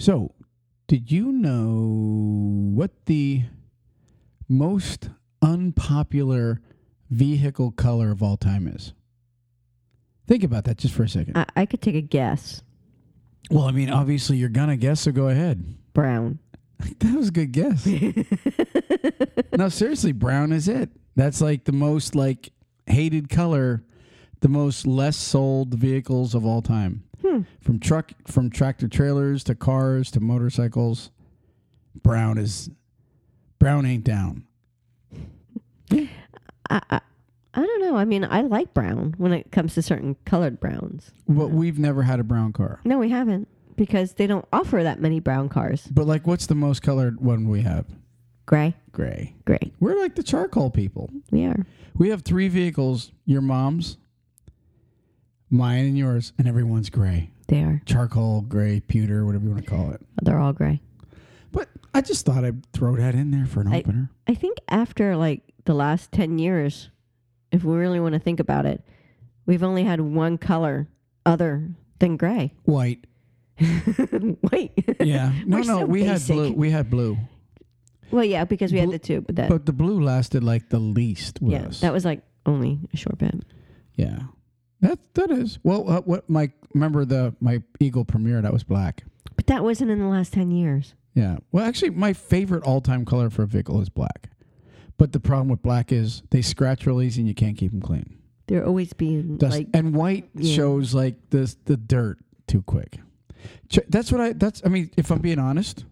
So, did you know what the most unpopular vehicle color of all time is? Think about that just for a second. I, I could take a guess. well, I mean, obviously you're gonna guess, so go ahead. Brown. That was a good guess. no, seriously, brown is it. That's like the most like hated color, the most less sold vehicles of all time. Hmm. From truck from tractor trailers to cars to motorcycles. Brown is brown ain't down. I, I, I don't know. I mean, I like brown when it comes to certain colored browns. But we've never had a brown car. No, we haven't because they don't offer that many brown cars. But like what's the most colored one we have? Gray, Gray. gray. We're like the charcoal people. We are. We have three vehicles, your mom's, mine and yours, and everyone's gray. They are. charcoal, gray, pewter, whatever you want to call it. They're all gray. But I just thought I'd throw that in there for an I- opener. I think after like the last 10 years, if we really want to think about it, we've only had one color other than gray. White. White. Yeah. No, We're no, so we basic. had blue. We had blue. well, yeah, because we Blue- had the two, but that, But the blue lasted like the least with yeah, us. that was like only a short bit. yeah. That that is. Well, uh, what my remember the my Eagle Premier that was black. But that wasn't in the last 10 years. Yeah. Well, actually my favorite all-time color for a vehicle is black. But the problem with black is they scratch real easy and you can't keep them clean. They're always being Dust, like, and white yeah. shows like the the dirt too quick. That's what I. That's. I mean, if I'm being honest,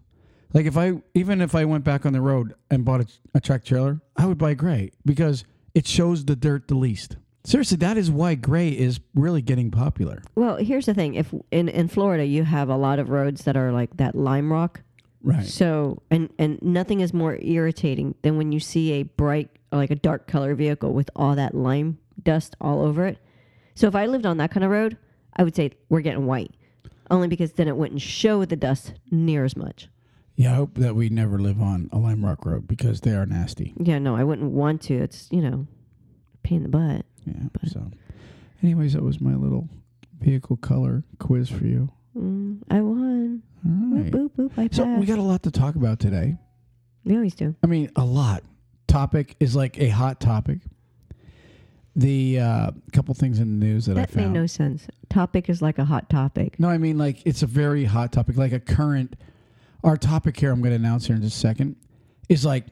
like if I even if I went back on the road and bought a, a track trailer, I would buy gray because it shows the dirt the least. Seriously, that is why gray is really getting popular. well, here's the thing. If in, in Florida, you have a lot of roads that are like that lime rock. Right. So, and, and nothing is more irritating than when you see a bright, like a dark color vehicle with all that lime dust all over it. So, if I lived on that kind of road, I would say we're getting white, only because then it wouldn't show the dust near as much. Yeah, I hope that we never live on a Lime Rock Road because they are nasty. Yeah, no, I wouldn't want to. It's, you know, pain in the butt. Yeah. So, anyways, that was my little vehicle color quiz for you. Mm, I won. All Boop, boop, boop. I. So we got a lot to talk about today. we always do. I mean, a lot. Topic is like a hot topic. The uh, couple things in the news that, That I made found. no sense. Topic is like a hot topic. no, I mean like it's a very hot topic, like a current. Our topic here, I'm going to announce here in just a second, is like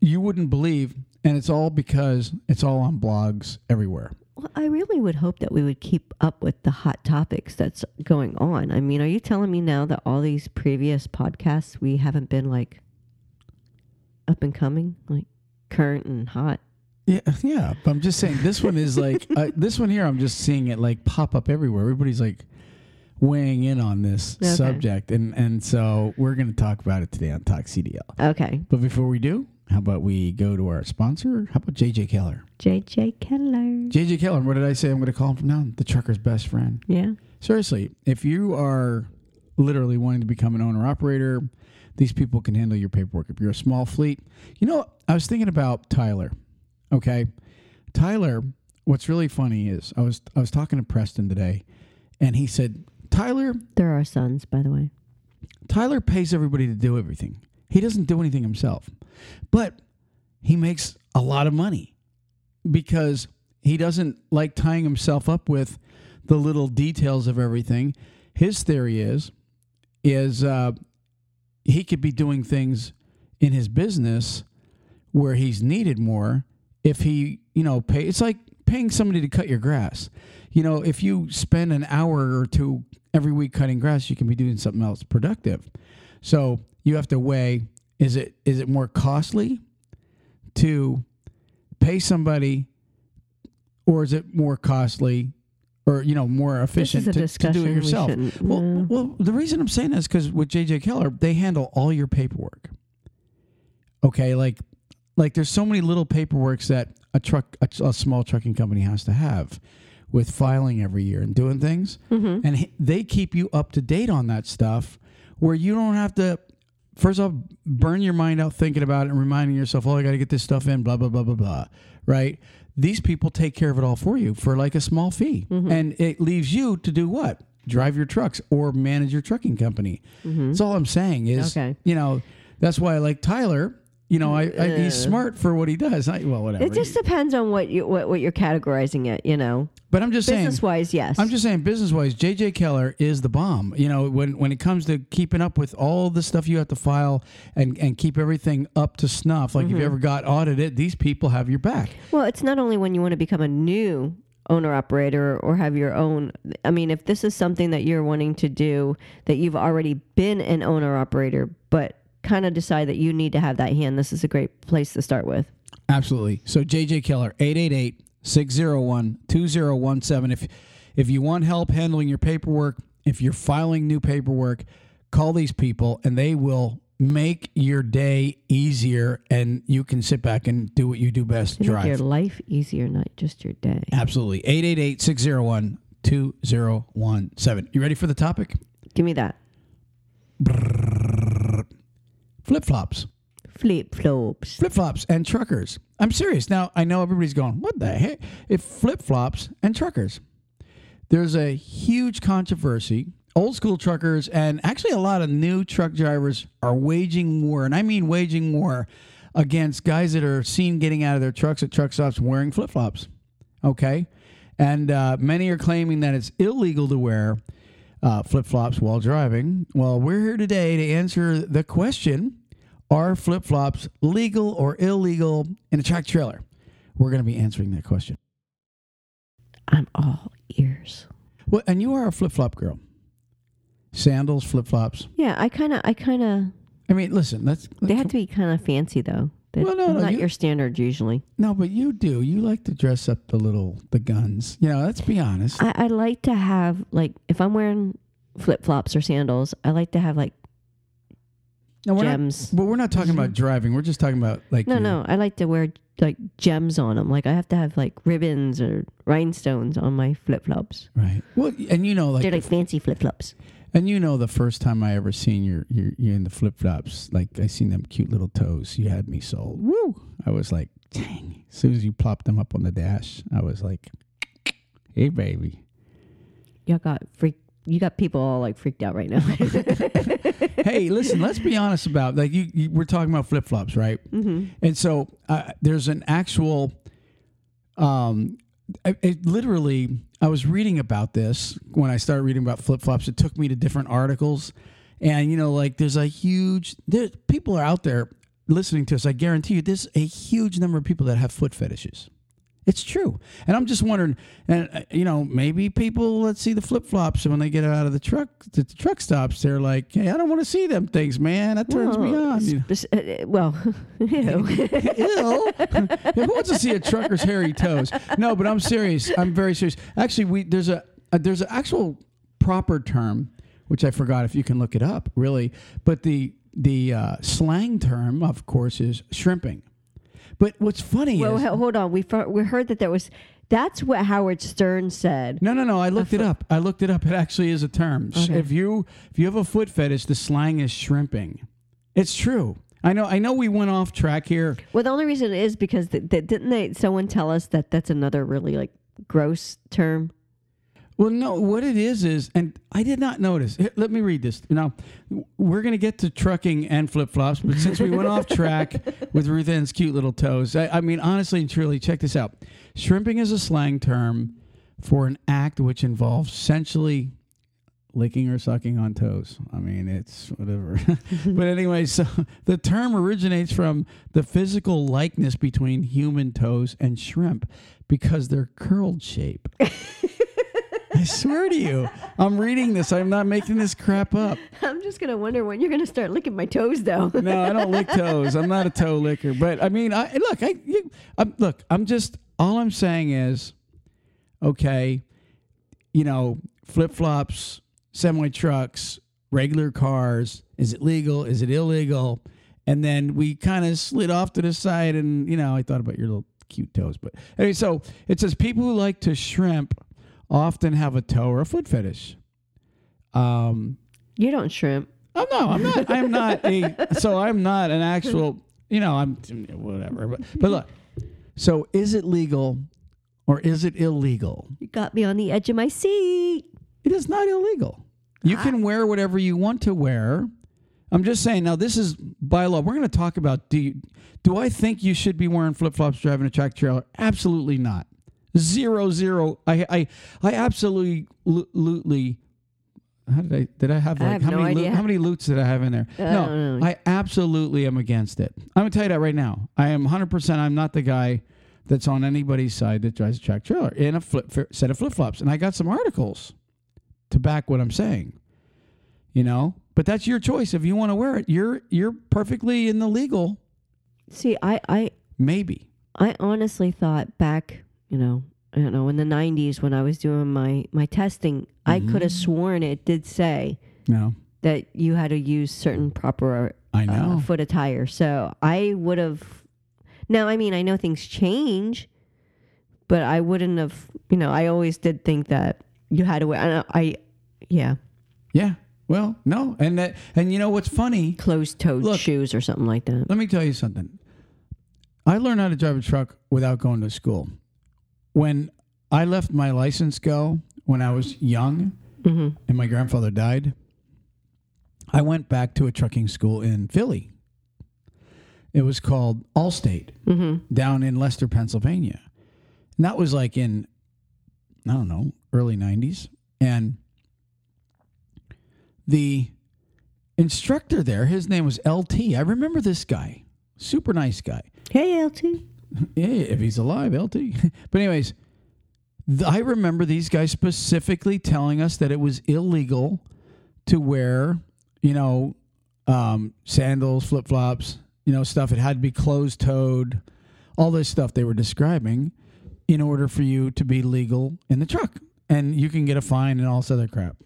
you wouldn't believe, and it's all because it's all on blogs everywhere. Well, I really would hope that we would keep up with the hot topics that's going on. I mean, are you telling me now that all these previous podcasts we haven't been like up and coming, like current and hot? Yeah, yeah. But I'm just saying this one is like uh, this one here. I'm just seeing it like pop up everywhere. Everybody's like weighing in on this Okay. subject, and and so we're going to talk about it today on Talk CDL. Okay, But before we do, how about we go to our sponsor? How about JJ Keller? JJ Keller. JJ Keller. What did I say? I'm going to call him from now on. The trucker's best friend. Yeah. Seriously, if you are literally wanting to become an owner operator, these people can handle your paperwork. If you're a small fleet, you know, I was thinking about Tyler. Okay, Tyler. What's really funny is I was I was talking to Preston today, and he said Tyler They're our sons, by the way. Tyler pays everybody to do everything. He doesn't do anything himself, but he makes a lot of money because he doesn't like tying himself up with the little details of everything. His theory is is uh, he could be doing things in his business where he's needed more if he you know pay. It's like paying somebody to cut your grass. You know, if you spend an hour or two every week cutting grass, you can be doing something else productive. So you have to weigh: is it is it more costly to pay somebody, or is it more costly, or you know more efficient to, to do it yourself? shouldn't- Well, no. well, the reason I'm saying that is because with JJ Keller, they handle all your paperwork. Okay, like like there's so many little paperworks that a truck a, a small trucking company has to have with filing every year and doing things Mm-hmm. and he- they keep you up to date on that stuff where you don't have to first off burn your mind out thinking about it and reminding yourself oh i got to get this stuff in blah blah blah blah blah right these people take care of it all for you for like a small fee Mm-hmm. and it leaves you to do what drive your trucks or manage your trucking company. That's all I'm saying is, Okay. you know, that's why I like Tyler. You know, I, I he's smart for what he does. I, well, whatever. It just depends on what you what, what you're categorizing it. You know, but I'm just saying, business wise, yes. I'm just saying, business wise, JJ Keller is the bomb. You know, when when it comes to keeping up with all the stuff you have to file and and keep everything up to snuff. Like if you mm-hmm. ever got audited, these people have your back. Well, it's not only when you want to become a new owner operator or have your own. I mean, if this is something that you're wanting to do that you've already been an owner operator, but kind of decide that you need to have that hand, this is a great place to start with. Absolutely. So JJ Keller, 888-601-2017. If if you want help handling your paperwork, if you're filing new paperwork, call these people and they will make your day easier and you can sit back and do what you do best, make your life easier, not just your day. Absolutely. 888-601-2017. You ready for the topic? Give me that. Flip flops. flip flops Flip flops and truckers. I'm serious. Now, I know everybody's going, what the heck? If flip flops and truckers. There's a huge controversy. Old school truckers and actually a lot of new truck drivers are waging war, and I mean waging war against guys that are seen getting out of their trucks at truck stops wearing flip flops. Okay? And uh, many are claiming that it's illegal to wear uh, flip flops while driving. Well, we're here today to answer the question Are flip flops legal or illegal in a track trailer? We're going to be answering that question. I'm all ears. Well, and you are a flip flop girl. Sandals, flip flops. Yeah, I kind of, I kind of. I mean, listen, let's. They have to be kind of fancy though. They're Well, no, no, not you- your standard usually. no, but you do. You like to dress up the little the guns. You know, let's be honest. I, I like to have like if I'm wearing flip flops or sandals, I like to have like no, we're not. gems. But we're not talking about mm-hmm. driving. We're just talking about like. No, your- no, I like to wear like gems on them. Like I have to have like ribbons or rhinestones on my flip flops. Right. Well, and you know, like, They're like fancy flip flops. and you know, the first time I ever seen your your you in the flip flops, like I seen them cute little toes. You had me sold. Woo! I was like, dang. As soon as you plopped them up on the dash, I was like, hey, baby. Y'all got freak. You got people all like freaked out right now. hey, listen, let's be honest about like you, you we're talking about flip flops, right? hmm And so uh, there's an actual, um, it, it literally, I was reading about this when I started reading about flip flops. It took me to different articles, and you know, like there's a huge, there people are out there listening to us. I guarantee you, there's a huge number of people that have foot fetishes. It's true, and I'm just wondering, and uh, you know, maybe people let's see the flip flops, and when they get out of the truck, the, the truck stops, they're like, "Hey, I don't want to see them things, man. That turns me on." You know? Uh, well, ew. Ew. Who wants to see a trucker's hairy toes? No, but I'm serious. I'm very serious. Actually, we there's a, a there's an actual proper term which I forgot if you can look it up. Really, but the the uh, slang term, of course, is shrimping. But what's funny well, is hold on. We we heard that there was. That's what Howard Stern said. no, no, no. I looked it up. I looked it up. It actually is a term. Okay. If you if you have a foot fetish, the slang is shrimping. It's true. I know. I know. We went off track here. Well, the only reason is because th- th- didn't they? Someone tell us that that's another really like gross term. Well, no, what it is is, and I did not notice. Here, let me read this. Now, we're going to get to trucking and flip flops, but since we went off track with Ruth Ann's cute little toes, I, I mean, honestly and truly, check this out. Shrimping is a slang term for an act which involves essentially licking or sucking on toes. I mean, it's whatever. but anyway, so the term originates from the physical likeness between human toes and shrimp because they're curled shape. I swear to you, I'm reading this. I'm not making this crap up. I'm just gonna wonder when you're gonna start licking my toes, though. No, I don't lick toes. I'm not a toe licker. But I mean, I look. I you, I'm, look. I'm just. All I'm saying is, okay, you know, flip flops, semi trucks, regular cars. Is it legal? Is it illegal? And then we kind of slid off to the side, and you know, I thought about your little cute toes. But anyway, so it says people who like to shrimp often have a toe or a foot fetish. Um, you don't shrimp. Oh no, I'm not. I'm not a. So I'm not an actual. You know, I'm whatever. But but look. So is it legal, or is it illegal? You got me on the edge of my seat. It is not illegal. You can wear whatever you want to wear. I'm just saying. Now, this is by law. We're going to talk about do you, do I think you should be wearing flip flops driving a tractor trailer? Absolutely not. Zero zero. I I I absolutely absolutely. How did I did I have I like have how no many idea. how many loots did I have in there? Uh, I no, don't. I absolutely am against it. I'm gonna tell you that right now. I am 100. percent I'm not the guy that's on anybody's side that drives a tractor trailer in a flip, set of flip flops. And I got some articles to back what I'm saying. You know, but that's your choice. If you want to wear it, you're you're perfectly in the legal. See, I, I, Maybe. I honestly thought back, you know, I don't know, in the '90s when I was doing my my testing, I Mm-hmm. could have sworn it did say No, that you had to use certain proper I uh, know. foot attire. So I would have. Now, I mean, I know things change, but I wouldn't have. You know, I always did think that you had to wear. I, I yeah, yeah. Well, no, and that, and you know what's funny? closed-toed shoes or something like that. Let me tell you something. I learned how to drive a truck without going to school. When I left my license go when I was young hmm and my grandfather died, I went back to a trucking school in Philly. It was called Allstate hmm down in Lester, Pennsylvania. And that was like in, I don't know, early 90s. And the instructor there, his name was LT. I remember this guy. Super nice guy. Hey, LT. Yeah, if he's alive, LT. but anyways, th- I remember these guys specifically telling us that it was illegal to wear, you know, um, sandals, flip flops, you know, stuff. It had to be closed toed, all this stuff they were describing, in order for you to be legal in the truck, and you can get a fine and all this other crap.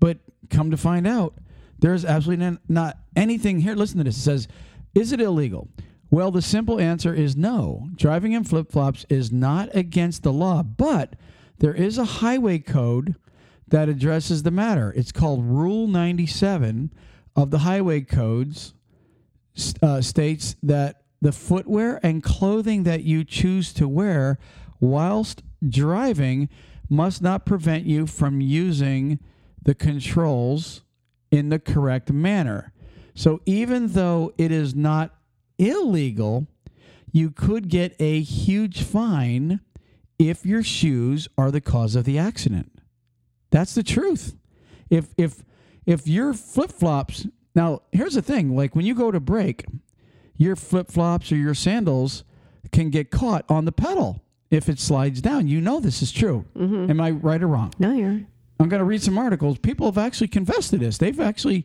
But come to find out, there's absolutely not, not anything here. Listen to this. It says, Is it illegal? Well, the simple answer is no. Driving in flip flops is not against the law, but there is a highway code that addresses the matter. It's called Rule 97 of the Highway Codes, uh, states that the footwear and clothing that you choose to wear whilst driving must not prevent you from using the controls in the correct manner. So even though it is not illegal, you could get a huge fine if your shoes are the cause of the accident. That's the truth. If if if your flip-flops now here's the thing, like when you go to brake, your flip-flops or your sandals can get caught on the pedal if it slides down. You know this is true. Mm-hmm. Am I right or wrong? No, you're. I'm going to read some articles. People have actually confessed to this. They've actually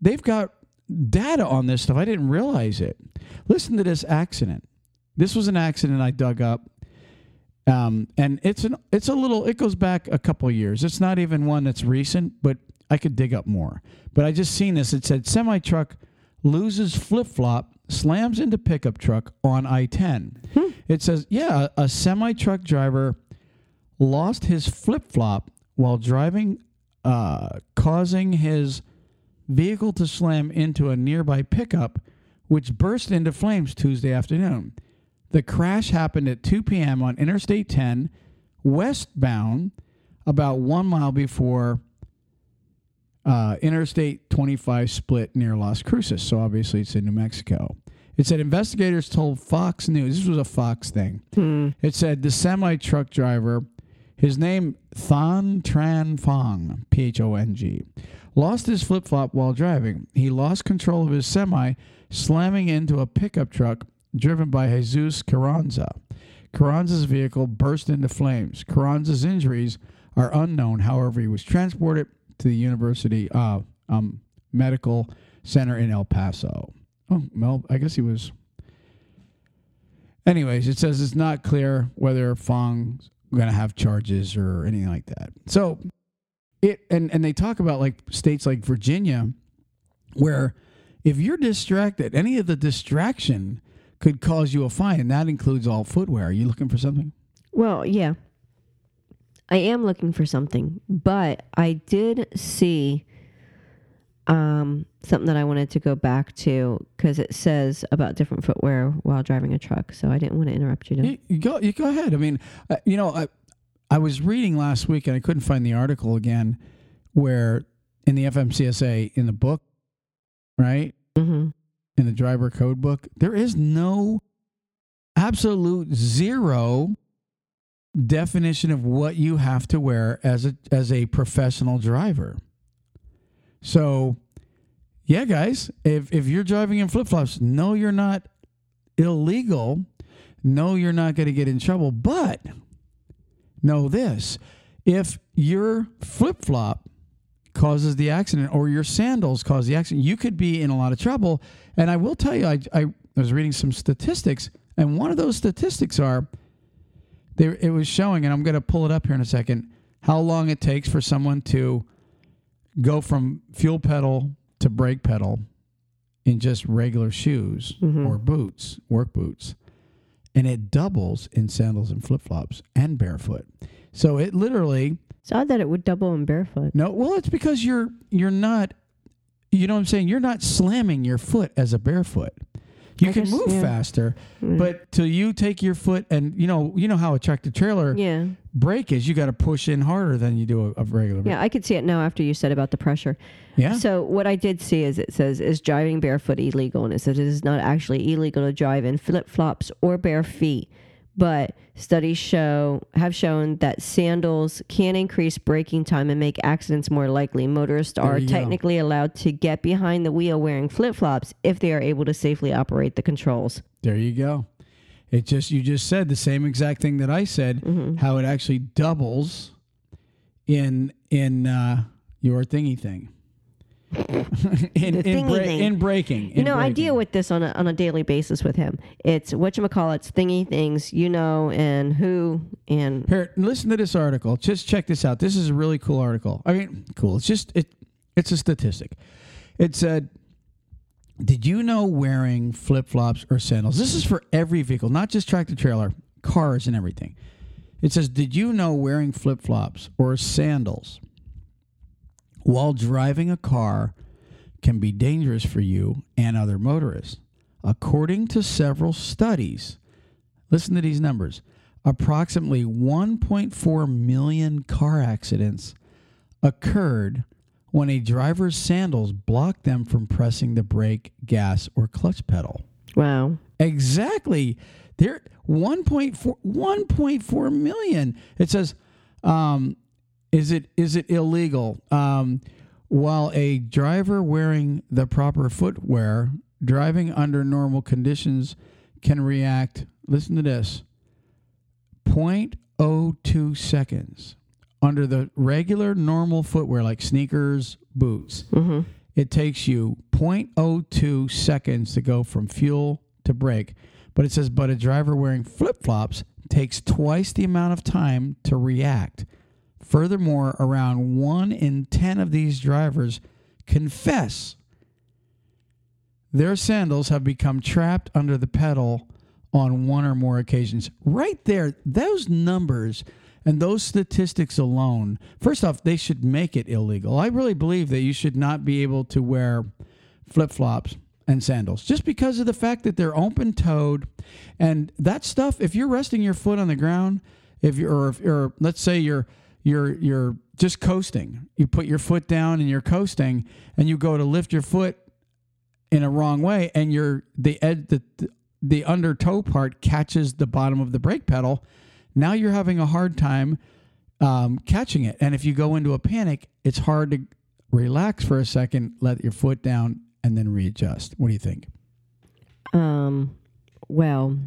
they've got data on this stuff. I didn't realize it. Listen to this accident. This was an accident I dug up. Um, and it's an it's a little it goes back a couple years. It's not even one that's recent, but I could dig up more. But I just seen this. It said semi truck loses flip flop, slams into pickup truck on I ten. It says, yeah, a semi truck driver lost his flip flop while driving, uh, causing his vehicle to slam into a nearby pickup, which burst into flames Tuesday afternoon. The crash happened at 2 p.m. on Interstate 10, westbound, about one mile before uh, Interstate 25 split near Las Cruces. So obviously it's in New Mexico. It said investigators told Fox News, this was a Fox thing. It said the semi truck driver, his name Than Tran Phong, P H O N G, lost his flip flop while driving. He lost control of his semi, slamming into a pickup truck driven by Jesus Carranza. Carranza's vehicle burst into flames. Carranza's injuries are unknown. However, he was transported to the University uh, um, Medical Center in El Paso. Oh, well, I guess he was. Anyways, it says it's not clear whether Phong's going to have charges or anything like that. So it and and they talk about like states like Virginia where if you're distracted, any of the distraction could cause you a fine, and that includes all footwear. Are you looking for something? Well, yeah. I am looking for something, but I did see um, something that I wanted to go back to because it says about different footwear while driving a truck. So I didn't want to interrupt you. No. You, you go, you go ahead. I mean, uh, you know, I, I was reading last week and I couldn't find the article again where in the FMCSA in the book, right? hmm In the driver code book, there is no absolute zero definition of what you have to wear as a as a professional driver. So, yeah, guys, if if you're driving in flip-flops, no you're not illegal. No, you're not going to get in trouble, but know this. If your flip-flop causes the accident or your sandals cause the accident, you could be in a lot of trouble. And I will tell you, I, I was reading some statistics, and one of those statistics are they, it was showing, and I'm going to pull it up here in a second, how long it takes for someone to go from fuel pedal to brake pedal in just regular shoes mm-hmm. or boots, work boots. And it doubles in sandals and flip flops and barefoot. So it literally It's odd that it would double in barefoot. no, well, it's because you're you're not, you know what I'm saying. You're not slamming your foot as a barefoot. You I can guess, move yeah. faster, Mm. but till you take your foot and you know you know how a tractor trailer Yeah, brake is, you got to push in harder than you do a, a regular. brake. yeah, I could see it now after you said about the pressure. Yeah. So what I did see is it says is driving barefoot illegal, and it says it is not actually illegal to drive in flip flops or bare feet. But studies show have shown that sandals can increase braking time and make accidents more likely. Motorists are you go. technically allowed to get behind the wheel wearing flip flops if they are able to safely operate the controls. There you go. It just you just said the same exact thing that I said. Mm-hmm. How it actually doubles in in uh, your thingy thing. in in, thingy bra- thing. in. You know, I deal with this on a on a daily basis with him. It's whatchamacallits, thingy things, you know, and who and Here, listen to this article. Just check this out. This is a really cool article. I mean, cool. It's just it. It's a statistic. It said, "Did you know wearing flip flops or sandals? This is for every vehicle, not just tractor trailer, cars, and everything." It says, "Did you know wearing flip flops or sandals while driving a car can be dangerous for you and other motorists?" According to several studies, listen to these numbers approximately 1.4 million car accidents occurred when a driver's sandals blocked them from pressing the brake, gas, or clutch pedal. wow. Exactly. There 1.4 1.4 million. It says um, is it is it illegal um, while a driver wearing the proper footwear driving under normal conditions can react listen to this 0.02 seconds under the regular normal footwear like sneakers boots hmm it takes you 0.02 seconds to go from fuel to brake. But it says, but a driver wearing flip flops takes twice the amount of time to react. Furthermore, around one in 10 of these drivers confess their sandals have become trapped under the pedal on one or more occasions. Right there, those numbers and those statistics alone, first off, they should make it illegal. I really believe that you should not be able to wear flip flops and sandals just because of the fact that they're open toed and that stuff. If you're resting your foot on the ground, if you're, or, if, or let's say you're, you're, you're just coasting, you put your foot down and you're coasting and you go to lift your foot in a wrong way and your the ed the the under toe part catches the bottom of the brake pedal. Now you're having a hard time um, catching it. And if you go into a panic it's hard to relax for a second let your foot down and then readjust. What do you think? Um, well,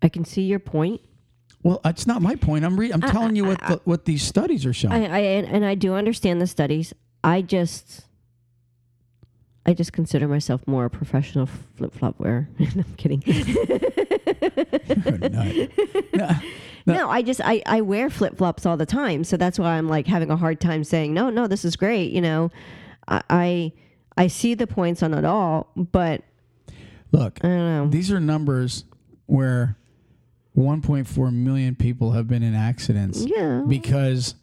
I can see your point. Well it's not my point i'm re- i'm telling you what the, what these studies are showing I, I and I do understand the studies. I just I just consider myself more a professional flip flop wearer. I'm kidding. A. No, no, I just I, I wear flip flops all the time, so that's why I'm like having a hard time saying no, no, this is great. You know, I I, I see the points on it all, but look I don't know. These are numbers where 1.4 million people have been in accidents Yeah. because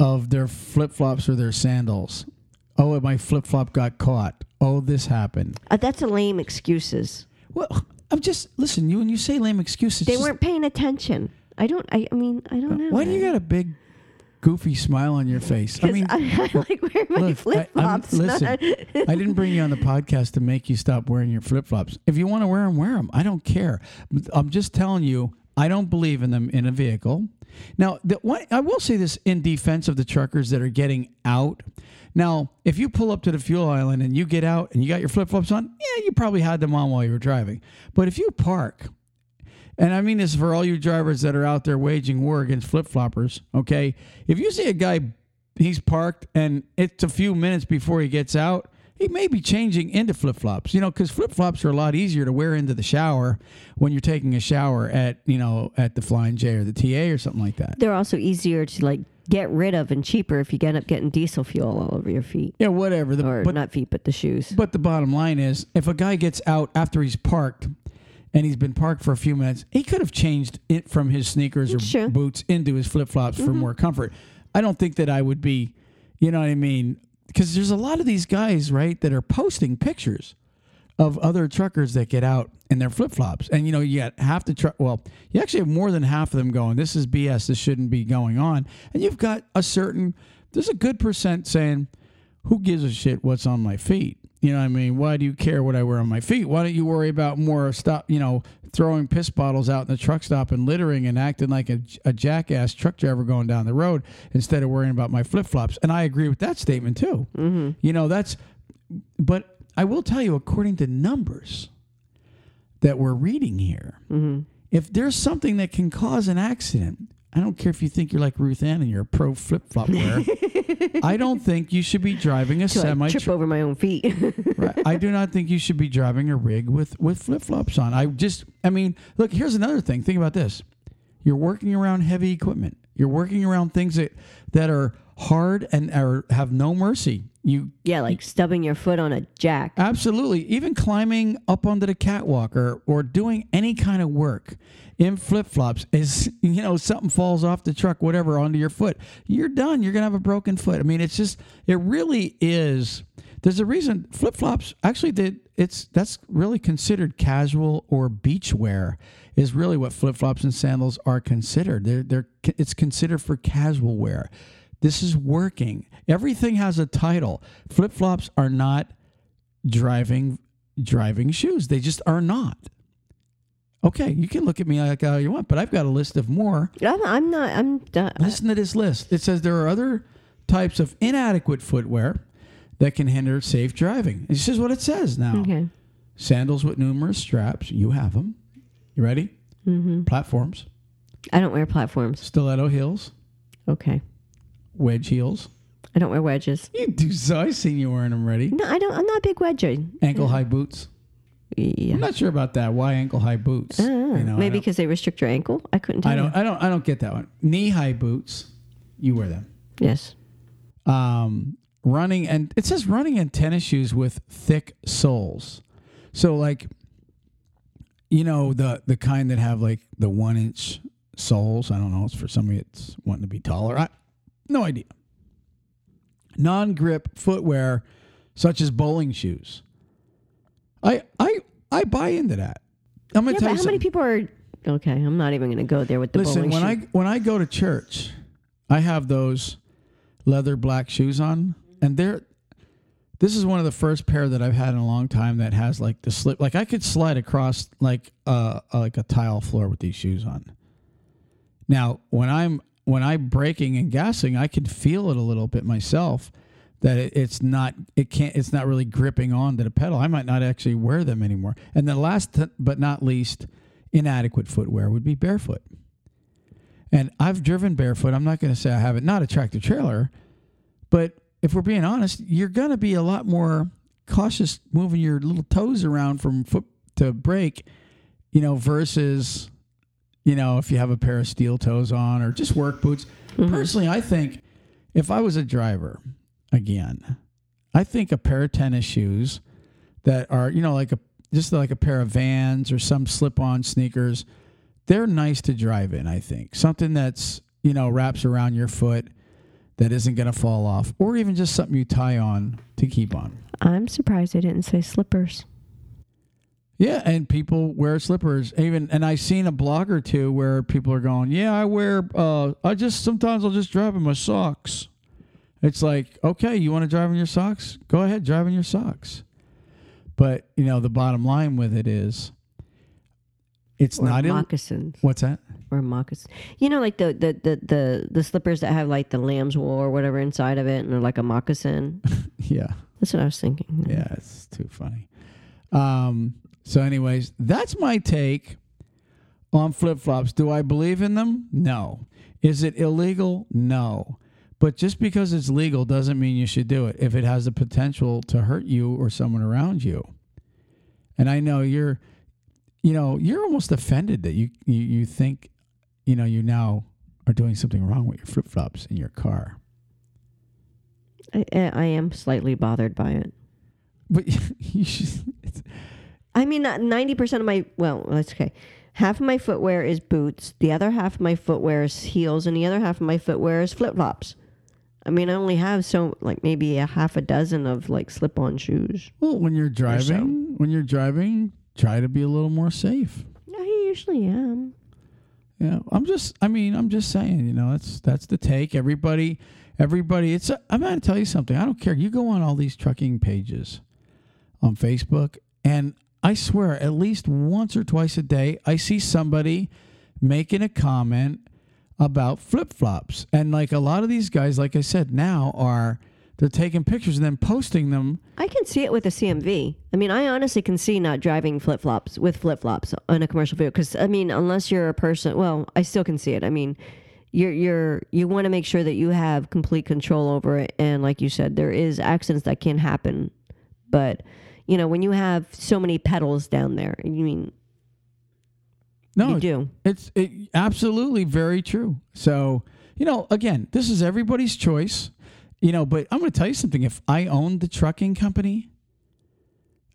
of their flip flops or their sandals. Oh, my flip flop got caught. Oh, this happened. Uh, that's a lame excuses. Well, I'm just listen. You when you say lame excuses, They weren't paying attention. I don't. I, I mean, I don't know. Why do you got a big, goofy smile on your face? I mean, I, I like wearing my look, flip flops. listen, I didn't bring you on the podcast to make you stop wearing your flip flops. If you want to wear them, wear them. I don't care. I'm just telling you, I don't believe in them in a vehicle. Now, the one, I will say this in defense of the truckers that are getting out. Now, if you pull up to the fuel island and you get out and you got your flip flops on, yeah, you probably had them on while you were driving. But if you park, and I mean this for all you drivers that are out there waging war against flip floppers, okay? If you see a guy, he's parked and it's a few minutes before he gets out, he may be changing into flip flops, you know, because flip flops are a lot easier to wear into the shower when you're taking a shower at, you know, at the Flying J or the TA or something like that. They're also easier to like get rid of and cheaper if you end up getting diesel fuel all over your feet, Yeah, whatever. The, or but not feet, but the shoes. But the bottom line is, if a guy gets out after he's parked and he's been parked for a few minutes, he could have changed it from his sneakers or Sure. Mm-hmm. boots into his flip flops for more comfort. I don't think that I would be, you know what I mean? Because there's a lot of these guys, right, that are posting pictures of other truckers that get out in their flip flops. And, you know, you got half the truck, well, you actually have more than half of them going, this is BS, this shouldn't be going on. And you've got a certain, there's a good percent saying, who gives a shit what's on my feet? You know what I mean? Why do you care what I wear on my feet? Why don't you worry about more stop, you know, throwing piss bottles out in the truck stop and littering and acting like a, a jackass truck driver going down the road instead of worrying about my flip flops? And I agree with that statement too. Mm-hmm. You know, that's, but I will tell you, according to numbers that we're reading here, if there's something that can cause an accident, I don't care if you think you're like Ruth Ann and you're a pro flip flop wearer. I don't think you should be driving a semi. trip over my own feet. Right. I do not think you should be driving a rig with with flip flops on. I just, I mean, look. Here's another thing. Think about this. You're working around heavy equipment. You're working around things that that are hard and are have no mercy. You yeah, like stubbing your foot on a jack. Absolutely. Even climbing up onto the catwalk or, or doing any kind of work in flip flops is, you know, something falls off the truck, whatever, onto your foot. You're done. You're going to have a broken foot. I mean, it's just, it really is. There's a reason flip flops actually did it's that's really considered casual or beach wear is really what flip flops and sandals are considered. They're they're it's considered for casual wear. This is working. Everything has a title. Flip flops are not driving driving shoes. They just are not. Okay, you can look at me like how you want, but I've got a list of more. I'm, I'm not. I'm done. Listen to this list. It says there are other types of inadequate footwear that can hinder safe driving. This is what it says now. Okay. Sandals with numerous straps. You have them. You ready? Mm-hmm. Platforms, I don't wear platforms. stiletto heels, Okay. wedge heels. I don't wear wedges. You do so. I seen you wearing them ready. No, I don't. I'm not a big wedger. Ankle high boots. Yeah. I'm not sure about that. Why ankle high boots? Uh, You know, maybe because they restrict your ankle. I couldn't tell I don't. you. I don't. I don't get that one. Knee high boots. You wear them. Yes. Um, running and it says running in tennis shoes with thick soles. So like, you know the the kind that have like the one inch soles. I don't know. It's for somebody that's wanting to be taller. I no idea. Non grip footwear, such as bowling shoes. I I I buy into that. I'm gonna Yeah, tell but you how something. many people are? Okay, I'm not even going to go there with the Listen, bowling when shoe. I when I go to church, I have those leather black shoes on, and they're. This is one of the first pair that I've had in a long time that has like the slip. Like I could slide across like uh like a tile floor with these shoes on. Now, when I'm when I'm braking and gassing, I can feel it a little bit myself. That it, it's not it can't it's not really gripping onto the pedal. I might not actually wear them anymore. And the last but not least, inadequate footwear would be barefoot. And I've driven barefoot. I'm not going to say I haven't. Not a tractor trailer, but if we're being honest, you're going to be a lot more cautious moving your little toes around from foot to brake, you know, versus, you know, if you have a pair of steel toes on or just work boots. Mm-hmm. Personally, I think if I was a driver, again, I think a pair of tennis shoes that are, you know, like a just like a pair of Vans or some slip-on sneakers, they're nice to drive in. I think something that's you know wraps around your foot that isn't going to fall off, or even just something you tie on to keep on. I'm surprised they didn't say slippers. Yeah, and people wear slippers. Even and I've seen a blog or two where people are going, "Yeah, I wear. Uh, I just sometimes I'll just drive in my socks." It's like, okay, you want to drive in your socks? Go ahead, drive in your socks. But you know, the bottom line with it is, it's Or not. Ill- moccasins. What's that? or moccasins. You know, like the, the the the the slippers that have like the lamb's wool or whatever inside of it, and they're like a moccasin. Yeah. That's what I was thinking. Yeah, it's too funny. Um, so, anyways, that's my take on flip flops. Do I believe in them? No. Is it illegal? No. But just because it's legal doesn't mean you should do it if it has the potential to hurt you or someone around you. And I know you're, you know, you're almost offended that you you, you think, you know, you now are doing something wrong with your flip flops in your car. I, I am slightly bothered by it. But you should. I mean, ninety percent of my well, that's okay. Half of my footwear is boots. The other half of my footwear is heels, and the other half of my footwear is flip flops. I mean, I only have so like maybe a half a dozen of like slip on shoes. Well, when you're driving, when you're driving, try to be a little more safe. I usually am. Yeah, I'm just. I mean, I'm just saying. You know, that's that's the take. Everybody, everybody. It's. A, I'm going to tell you something. I don't care. You go on all these trucking pages on Facebook, and I swear, at least once or twice a day, I see somebody making a comment about flip flops, and like a lot of these guys, like I said, now are they're taking pictures and then posting them. I can see it with a CMV. I mean, I honestly can see not driving flip flops with flip flops on a commercial vehicle. Because I mean, unless you're a person, well, I still can see it. I mean, you're you're you want to make sure that you have complete control over it, and like you said, there is accidents that can happen, but you know when you have so many pedals down there, you mean No, you do. It's it, absolutely very true. So, you know, again, this is everybody's choice, you know, but I'm going to tell you something. If I owned the trucking company,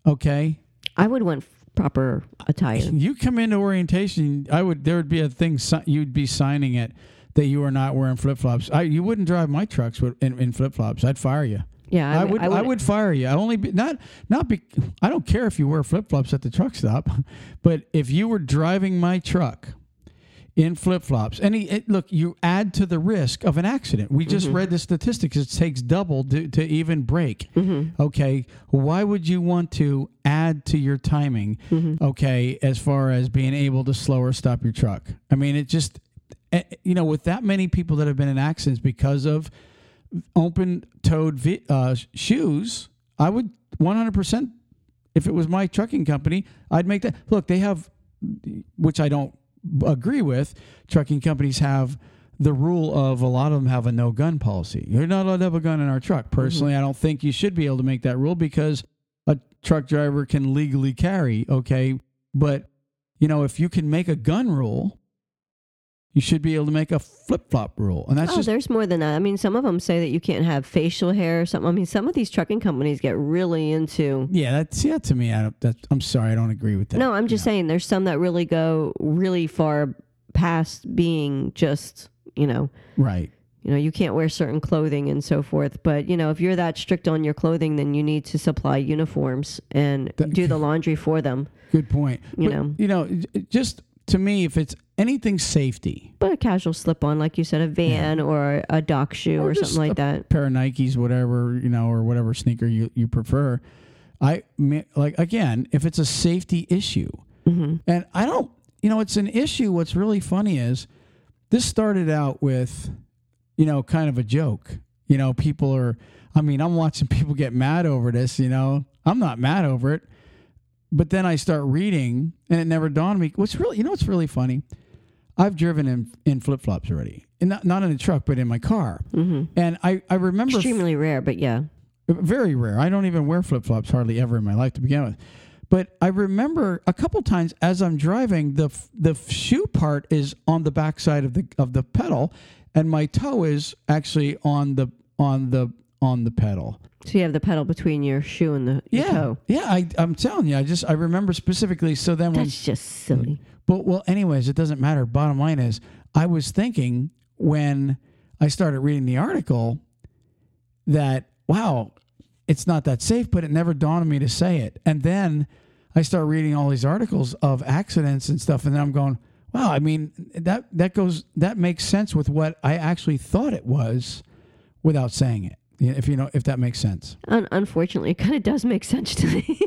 okay, I would want proper attire. you come into orientation, I would, there would be a thing, you'd be signing it that you are not wearing flip flops. I, you wouldn't drive my trucks in, in flip flops. I'd fire you. Yeah, I, would, I would, fire you. I only be, not not be. I don't care if you wear flip flops at the truck stop, but if you were driving my truck in flip flops, and he, it, look, you add to the risk of an accident. We just mm-hmm. read the statistics; it takes double to, to even brake. Mm-hmm. Okay, why would you want to add to your timing? Mm-hmm. Okay, as far as being able to slow or stop your truck. I mean, it just eh, you know, with that many people that have been in accidents because of open toed vi- uh, shoes, I would 100%, if it was my trucking company, I'd make that. Look, they have, which I don't agree with, trucking companies have the rule of a lot of them have a no gun policy. You're not allowed to have a gun in our truck. Personally, I don't think you should be able to make that rule because a truck driver can legally carry, okay? But, you know, if you can make a gun rule, you should be able to make a flip flop rule. And that's oh, just there's more than that. I mean, some of them say that you can't have facial hair or something. I mean, some of these trucking companies get really into. Yeah, that's yeah to me. I don't, that, I'm sorry, I don't agree with that. No, I'm just saying there's some that really go really far past being just, you know, right. you know, you can't wear certain clothing and so forth. But, you know, if you're that strict on your clothing, then you need to supply uniforms and That- do the laundry for them. Good point. You But, know. you know, just to me, if it's anything safety, But a casual slip on, like you said, a van or a dock shoe or, just something like a that. pair of Nikes, whatever you know, or whatever sneaker you you prefer, I like again, if it's a safety issue, hmm and I don't, you know, it's an issue. What's really funny is this started out with, you know, kind of a joke. You know, people are. I mean, I'm watching people get mad over this. You know, I'm not mad over it. But then I start reading, and it never dawned on me. What's really, you know, what's really funny? I've driven in in flip flops already, and not not in a truck, but in my car. hmm And I I remember Extremely rare, but yeah. very rare. I don't even wear flip flops hardly ever in my life to begin with. But I remember a couple times as I'm driving, the f- the shoe part is on the backside of the of the pedal, and my toe is actually on the on the on the pedal. So you have the pedal between your shoe and the your Yeah, toe. yeah. I I'm telling you, I just I remember specifically. So then when That's just silly. But well, anyways, it doesn't matter. Bottom line is, I was thinking when I started reading the article that wow, it's not that safe, but it never dawned on me to say it. And then I start reading all these articles of accidents and stuff, and then I'm going, wow. I mean, that that goes that makes sense with what I actually thought it was, without saying it. If you know, if that makes sense. Unfortunately, it kind of does make sense to me.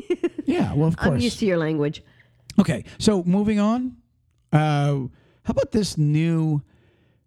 Yeah. Well, of course. I'm used to your language. Okay, so moving on. Uh, how about this new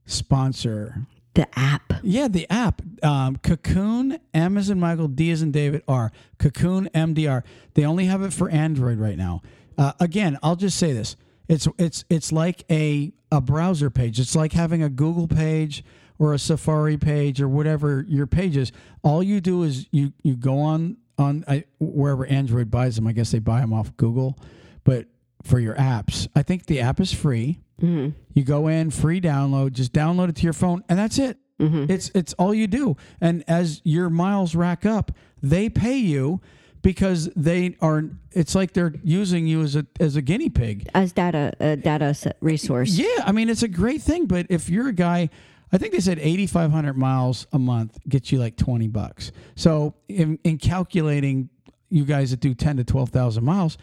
sponsor? The app. Yeah, the app um, Cocoon M as in Michael, D as in David, R. Cocoon MDR. They only have it for Android right now. Uh, again, I'll just say this: it's it's it's like a a browser page. It's like having a Google page or a Safari page or whatever your page is. All you do is you you go on on I, wherever Android buys them. I guess they buy them off Google, but for your apps, I think the app is free. Mm-hmm. You go in, free download, just download it to your phone, and that's it. Mm-hmm. It's it's all you do. And as your miles rack up, they pay you because they are. It's like they're using you as a as a guinea pig. As data, a data set resource. Yeah, I mean it's a great thing, but if you're a guy, I think they said 8,500 miles a month gets you like 20 bucks. So in, in calculating, you guys that do 10 to 12,000 miles,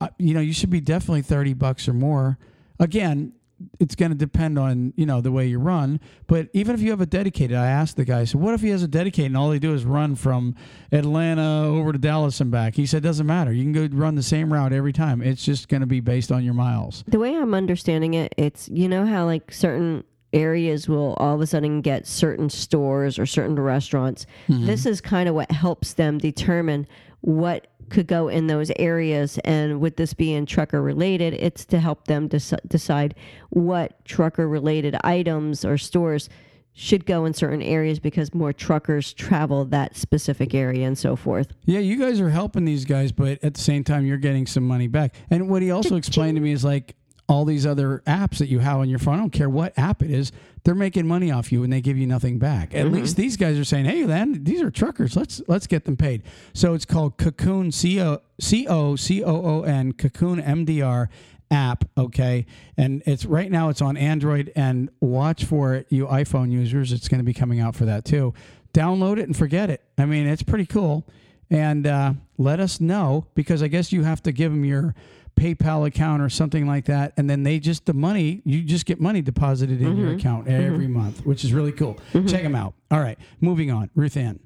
Uh, you know, you should be definitely 30 bucks or more. Again, it's going to depend on you know the way you run. But even if you have a dedicated, I asked the guy, so what if he has a dedicated and all they do is run from Atlanta over to Dallas and back? He said doesn't matter. You can go run the same route every time. It's just going to be based on your miles. The way I'm understanding it, it's you know how like certain areas will all of a sudden get certain stores or certain restaurants. Mm-hmm. This is kind of what helps them determine what could go in those areas. And with this being trucker related it's to help them dec- decide what trucker related items or stores should go in certain areas because more truckers travel that specific area and so forth. Yeah, you guys are helping these guys, but at the same time, you're getting some money back. And what he also explained to me is like all these other apps that you have on your phone. I don't care what app it is, they're making money off you, and they give you nothing back. At least these guys are saying, "Hey, then these are truckers. Let's let's get them paid." So it's called Cocoon C O C O C O O N Cocoon MDR app okay and it's right now it's on android and watch for it you iphone users it's going to be coming out for that too download it and forget it i mean it's pretty cool and uh, let us know because I guess you have to give them your PayPal account or something like that, and then they just the money you just get money deposited in your mm-hmm. account mm-hmm. every month, which is really cool. Mm-hmm. Check them out. All right, moving on. Ruth Ann,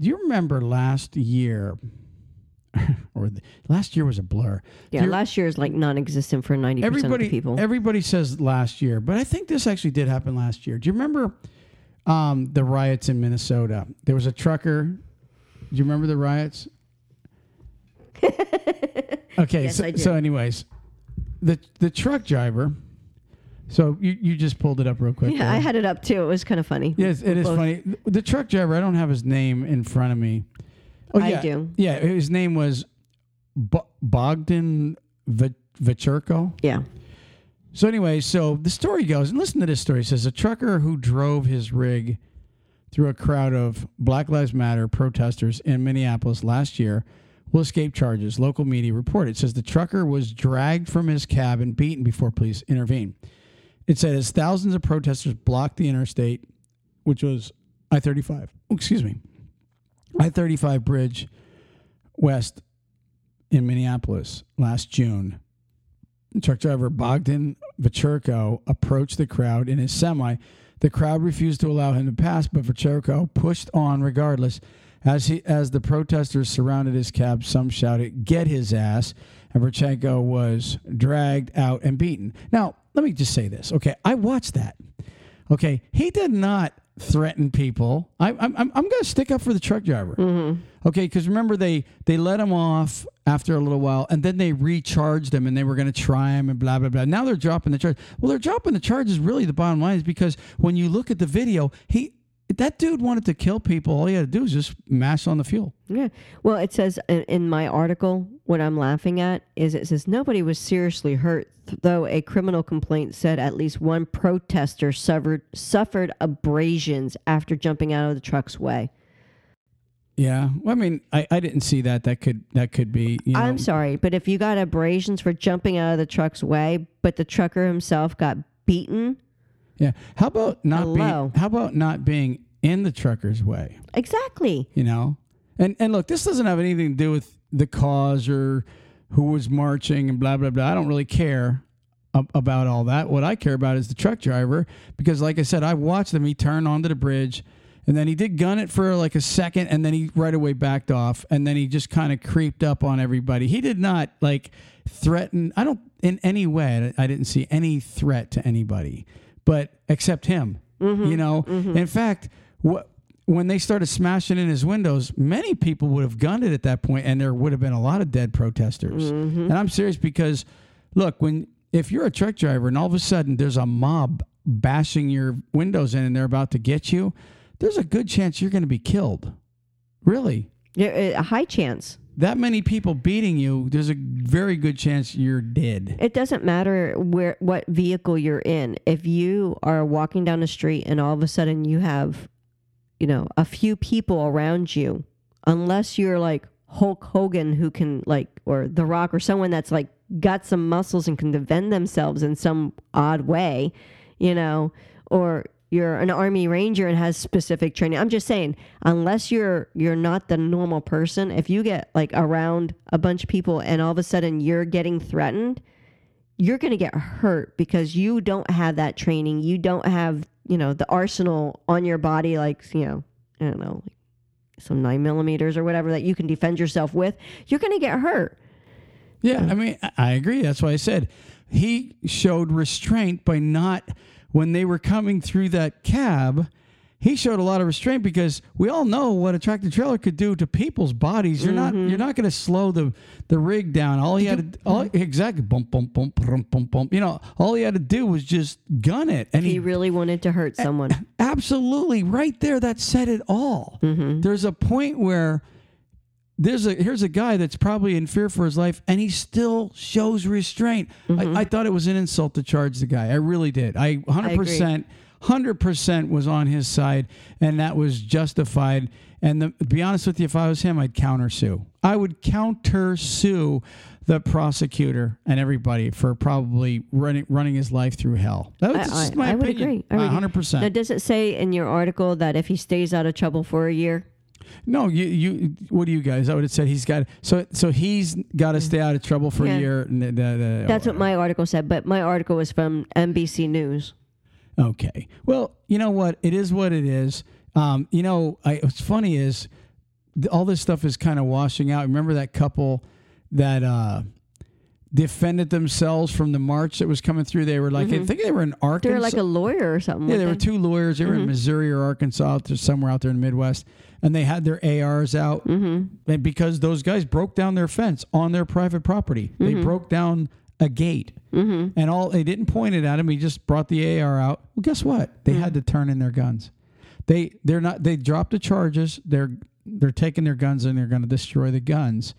do you remember last year? or the, last year was a blur. yeah Do you- last year is like non-existent for 90% of the people everybody says last year, but I think this actually did happen last year. Do you remember um, the riots in Minnesota? There was a trucker. Do you remember the riots? okay, Yes, so, so anyways, the the truck driver. So you, you just pulled it up real quick. yeah i had it up too it was kind of funny Yes, it is Both. funny. The truck driver, I don't have his name in front of me. Oh, I yeah. do. Yeah, his name was Bo- Bogdan V- Vechirko. yeah So anyway, so the story goes, and listen to this story. It says a trucker who drove his rig through a crowd of Black Lives Matter protesters in Minneapolis last year will escape charges. Local media reported. It says the trucker was dragged from his cab and beaten before police intervened. It said as thousands of protesters blocked the interstate, which was I thirty five. Excuse me, I thirty five bridge west in Minneapolis last June. Truck driver Bogdan Vechirko approached the crowd in his semi. The crowd refused to allow him to pass, but Vechirko pushed on regardless. As he as the protesters surrounded his cab, some shouted, "Get his ass!" and Vechirko was dragged out and beaten. Now, let me just say this, okay? I watched that. Okay, he did not threaten people. I, I'm I'm, I'm going to stick up for the truck driver. Mm-hmm. Okay, because remember they they let him off after a little while, and then they recharged him, and they were going to try him, and blah blah blah. Now they're dropping the charge. Well, they're dropping the charges. Really, the bottom line is because when you look at the video, he that dude wanted to kill people. All he had to do was just mash on the fuel. Yeah. Well, it says in, in my article, what I'm laughing at is it says nobody was seriously hurt, though a criminal complaint said at least one protester suffered suffered abrasions after jumping out of the truck's way. Yeah, well, I mean, I, I didn't see that. That could that could be. You know, I'm sorry, but if you got abrasions for jumping out of the truck's way, but the trucker himself got beaten, yeah. How about not Hello. being? How about not being in the trucker's way? exactly. you know and and look this doesn't have anything to do with the cause or who was marching and blah blah blah. I don't really care ab- about all that. What I care about is the truck driver because, like I said, I watched him. He turned onto the bridge. And then he did gun it for like a second, and then he right away backed off, and then he just kind of creeped up on everybody. He did not like threaten. I don't in any way. I didn't see any threat to anybody, but except him. Mm-hmm. You know. Mm-hmm. In fact, what when they started smashing in his windows, many people would have gunned it at that point, and there would have been a lot of dead protesters. Mm-hmm. And I'm serious because, look, when if you're a truck driver and all of a sudden there's a mob bashing your windows in and they're about to get you, there's a good chance you're going to be killed. Really, Yeah, a high chance. That many people beating you, there's a very good chance you're dead. It doesn't matter where what vehicle you're in. If you are walking down the street and all of a sudden you have, you know, a few people around you, unless you're like Hulk Hogan who can like or The Rock or someone that's like got some muscles and can defend themselves in some odd way, you know, or you're an army ranger and has specific training. I'm just saying, unless you're you're not the normal person, if you get like around a bunch of people and all of a sudden you're getting threatened, you're going to get hurt because you don't have that training. You don't have, you know, the arsenal on your body, like, you know, I don't know, some nine millimeters or whatever that you can defend yourself with. You're going to get hurt. Yeah, I mean, I agree. That's why I said he showed restraint by not when they were coming through that cab. He showed a lot of restraint because we all know what a tractor trailer could do to people's bodies. You're not mm-hmm. you're not going to slow the the rig down. All he had to mm-hmm. all, exactly bump bump bump bump bump bump. You know, all he had to do was just gun it, and He he really wanted to hurt someone. Absolutely, right there. That said it all. Mm-hmm. There's a point where there's a here's a guy that's probably in fear for his life, and he still shows restraint. I, mm-hmm. I thought it was an insult to charge the guy. I really did. I 100 percent. 100% was on his side and that was justified and the, to be honest with you if i was him i'd counter sue i would counter sue the prosecutor and everybody for probably running running his life through hell that was I- just I- my I would opinion agree. I would 100% Now, does it say in your article that if he stays out of trouble for a year? No, you you. What do you guys? I would have said he's got so so he's got to stay out of trouble for Yeah. a year. the- the- the- That's what my article said, but my article was from NBC News. Okay. Well, you know what? It is what it is. Um, you know, I, what's funny is all this stuff is kind of washing out. Remember that couple that uh, defended themselves from the march that was coming through? They were like, I think they were in Arkansas. Mm-hmm. They were like a lawyer or something. Yeah, there were two lawyers. They were in Missouri or Arkansas, there, somewhere out there in the Midwest, and they had their ARs out. Mm-hmm. And because those guys broke down their fence on their private property, they broke down a gate, mm-hmm. and all they didn't point it at him. He just brought the AR out. Well, guess what? They had to turn in their guns. They they're not. They dropped the charges. They're they're taking their guns and they're going to destroy the guns.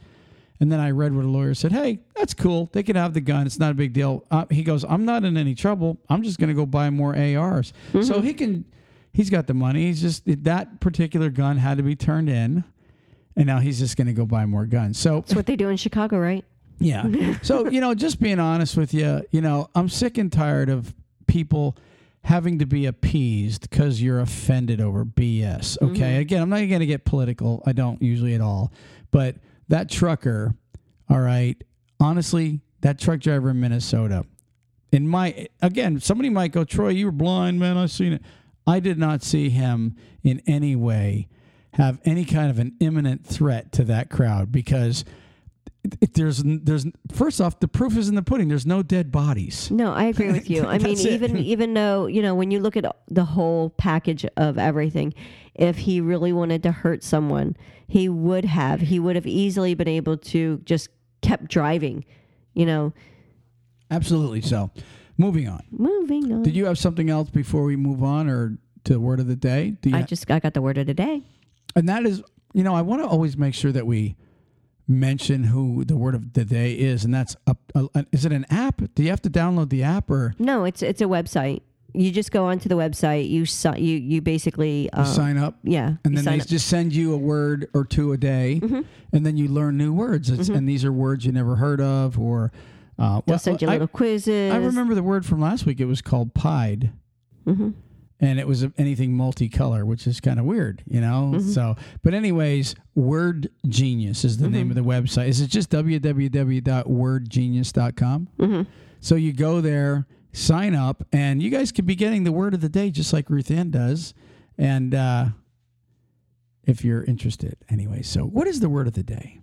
And then I read what a lawyer said. Hey, that's cool. They can have the gun. It's not a big deal. Uh, he goes, I'm not in any trouble. I'm just going to go buy more ARs. So he can. He's got the money. He's just that particular gun had to be turned in, and now he's just going to go buy more guns. So That's what they do in Chicago, right? yeah. So, you know, just being honest with you, you know, I'm sick and tired of people having to be appeased because you're offended over BS. Okay. Mm-hmm. Again, I'm not going to get political. I don't usually at all. But that trucker, all right, honestly, that truck driver in Minnesota, in my, again, somebody might go, Troy, you were blind, man. I've seen it. I did not see him in any way have any kind of an imminent threat to that crowd because there's there's first off the proof is in the pudding. There's no dead bodies. No, I agree with you. I mean, That's it. even even though you know when you look at the whole package of everything, if he really wanted to hurt someone, he would have. He would have easily been able to just kept driving. You know, Absolutely. So, moving on. moving on. Did you have something else before we move on, or to the word of the day? Do you I just I got the word of the day. and that is, you know, I want to always make sure that we mention who the word of the day is, and that's a, a, is it an app? Do you have to download the app or No, it's it's a website. You just go onto the website. You si- you you basically um, sign up? yeah. And you then sign they up. just send you a word or two a day, Mm-hmm. and then you learn new words. It's, And these are words you never heard of, or uh, They'll well, send you I- little quizzes. I remember the word from last week. It was called pied. Mhm. and it was anything multicolor, which is kind of weird, you know. Mm-hmm. So, but anyways, Word Genius is the name of the website. Is it just www.wordgenius.com? Mm-hmm. So you go there, sign up, and you guys could be getting the word of the day just like Ruth Ann does. And uh, if you're interested, anyway. So, what is the word of the day?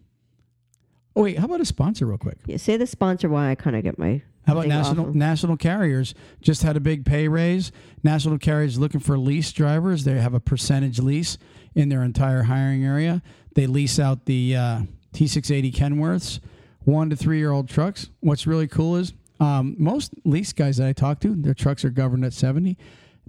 Oh wait, how about a sponsor, real quick? Yeah, say the sponsor why I kind of get my. How about national off. national carriers just had a big pay raise? National carriers looking for lease drivers. They have a percentage lease in their entire hiring area. They lease out the uh, T680 Kenworths, one to three year old trucks. What's really cool is um, most lease guys that I talk to, their trucks are governed at 70,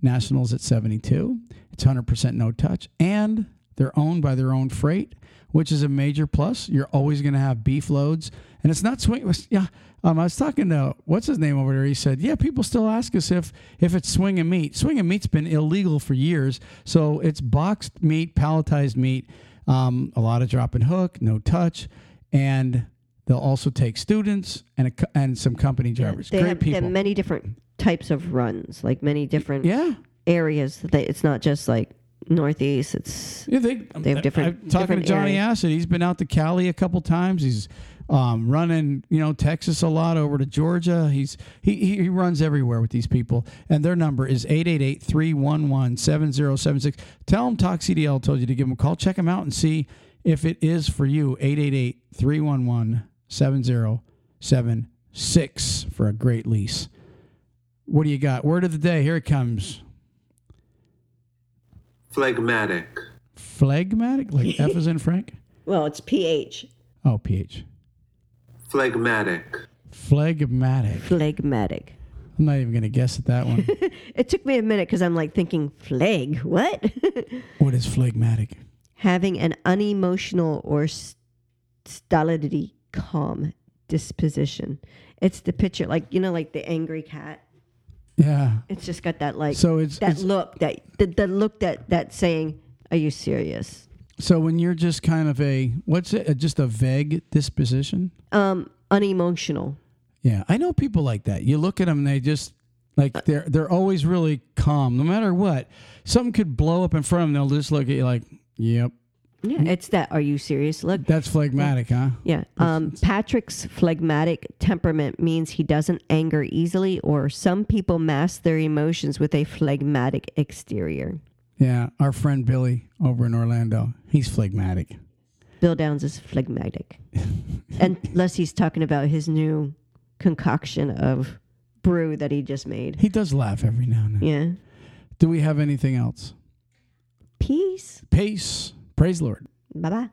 Nationals at 72. It's 100% no touch, and they're owned by their own freight, which is a major plus. You're always going to have beef loads, and it's not swing. Yeah, um, I was talking to what's his name over there. He said, "Yeah, people still ask us if if it's swing and meat. Swing and meat's been illegal for years, so it's boxed meat, palletized meat. Um, a lot of drop and hook, no touch, and." They'll also take students and a, and some company drivers. They Great have, they have many different types of runs, like many different yeah, areas. That they, it's not just like northeast. It's Yeah, they, They have different- I'm talking different to Johnny areas. Acid. He's been out to Cali a couple times. He's um, running, you know, Texas a lot over to Georgia. He's he, he he runs everywhere with these people. And their number is 888-311-7076. Tell them Talk CDL told you to give them a call. Check them out and see if it is for you. 888-311-7076 for a great lease. What do you got? Word of the day. Here it comes. Phlegmatic. Phlegmatic? Like F is in Frank? well, it's pH, Oh, PH. Phlegmatic. Phlegmatic. phlegmatic. I'm not even going to guess at that one. It took me a minute because I'm like thinking phleg. What? what is phlegmatic? Having an unemotional or s- stolidity, calm disposition. It's the picture, like you know, like the angry cat. Yeah. It's just got that like So it's, that it's look that the, the look that that saying, "Are you serious?" so when you're just kind of a what's it? Just a vague disposition. Um, unemotional. Yeah, I know people like that. You look at them, and they just like they're they're always really calm, no matter what. Something could blow up in front of them. They'll just look at you like, "Yep, Yeah, it's that. Are you serious? Look, that's phlegmatic, huh?" Yeah. Um, Patrick's phlegmatic temperament means he doesn't anger easily, or some people mask their emotions with a phlegmatic exterior. Yeah, our friend Billy over in Orlando, he's phlegmatic. Bill Downs is phlegmatic. Unless he's talking about his new concoction of brew that he just made. He does laugh every now and then. Yeah. Do we have anything else? Peace. Peace. Praise Lord. Bye bye.